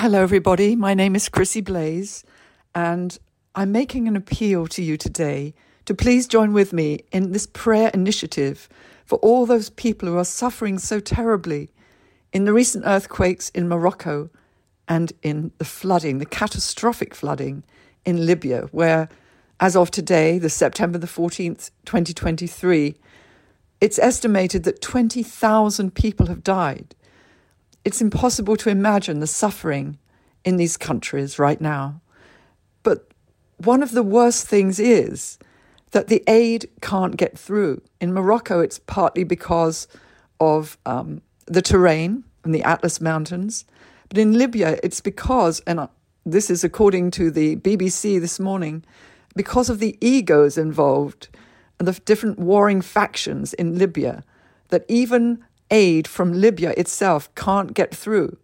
Hello, everybody. My name is Chrissie Blaze, and I'm making an appeal to you today to please join with me in this prayer initiative for all those people who are suffering so terribly in the recent earthquakes in Morocco and in the flooding, the catastrophic flooding in Libya, where, as of today, the September the 14th, 2023, it's estimated that 20,000 people have died. It's impossible to imagine the suffering in these countries right now. But one of the worst things is that the aid can't get through. In Morocco, it's partly because of um, the terrain and the Atlas Mountains. But in Libya, it's because, and this is according to the BBC this morning, because of the egos involved and the different warring factions in Libya, that even aid from Libya itself can't get through.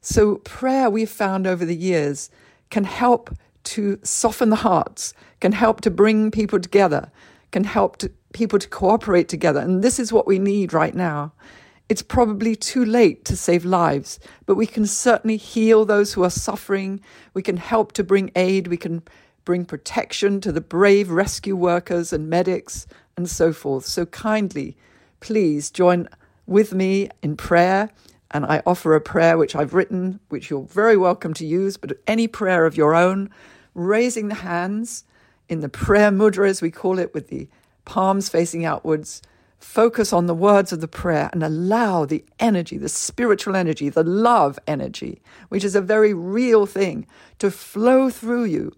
So, prayer we've found over the years can help to soften the hearts, can help to bring people together, can help to, people to cooperate together. And this is what we need right now. It's probably too late to save lives, but we can certainly heal those who are suffering. We can help to bring aid. We can bring protection to the brave rescue workers and medics and so forth. So kindly, please join with me in prayer. And I offer a prayer which I've written, which you're very welcome to use, but any prayer of your own, raising the hands in the prayer mudra, as we call it, with the palms facing outwards. Focus on the words of the prayer and allow the energy, the spiritual energy, the love energy, which is a very real thing, to flow through you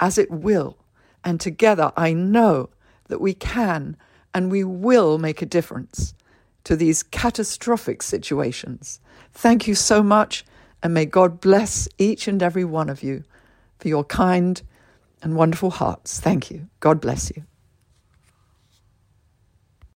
as it will. And together, I know that we can and we will make a difference to these catastrophic situations. Thank you so much, and may God bless each and every one of you for your kind and wonderful hearts. Thank you. God bless you.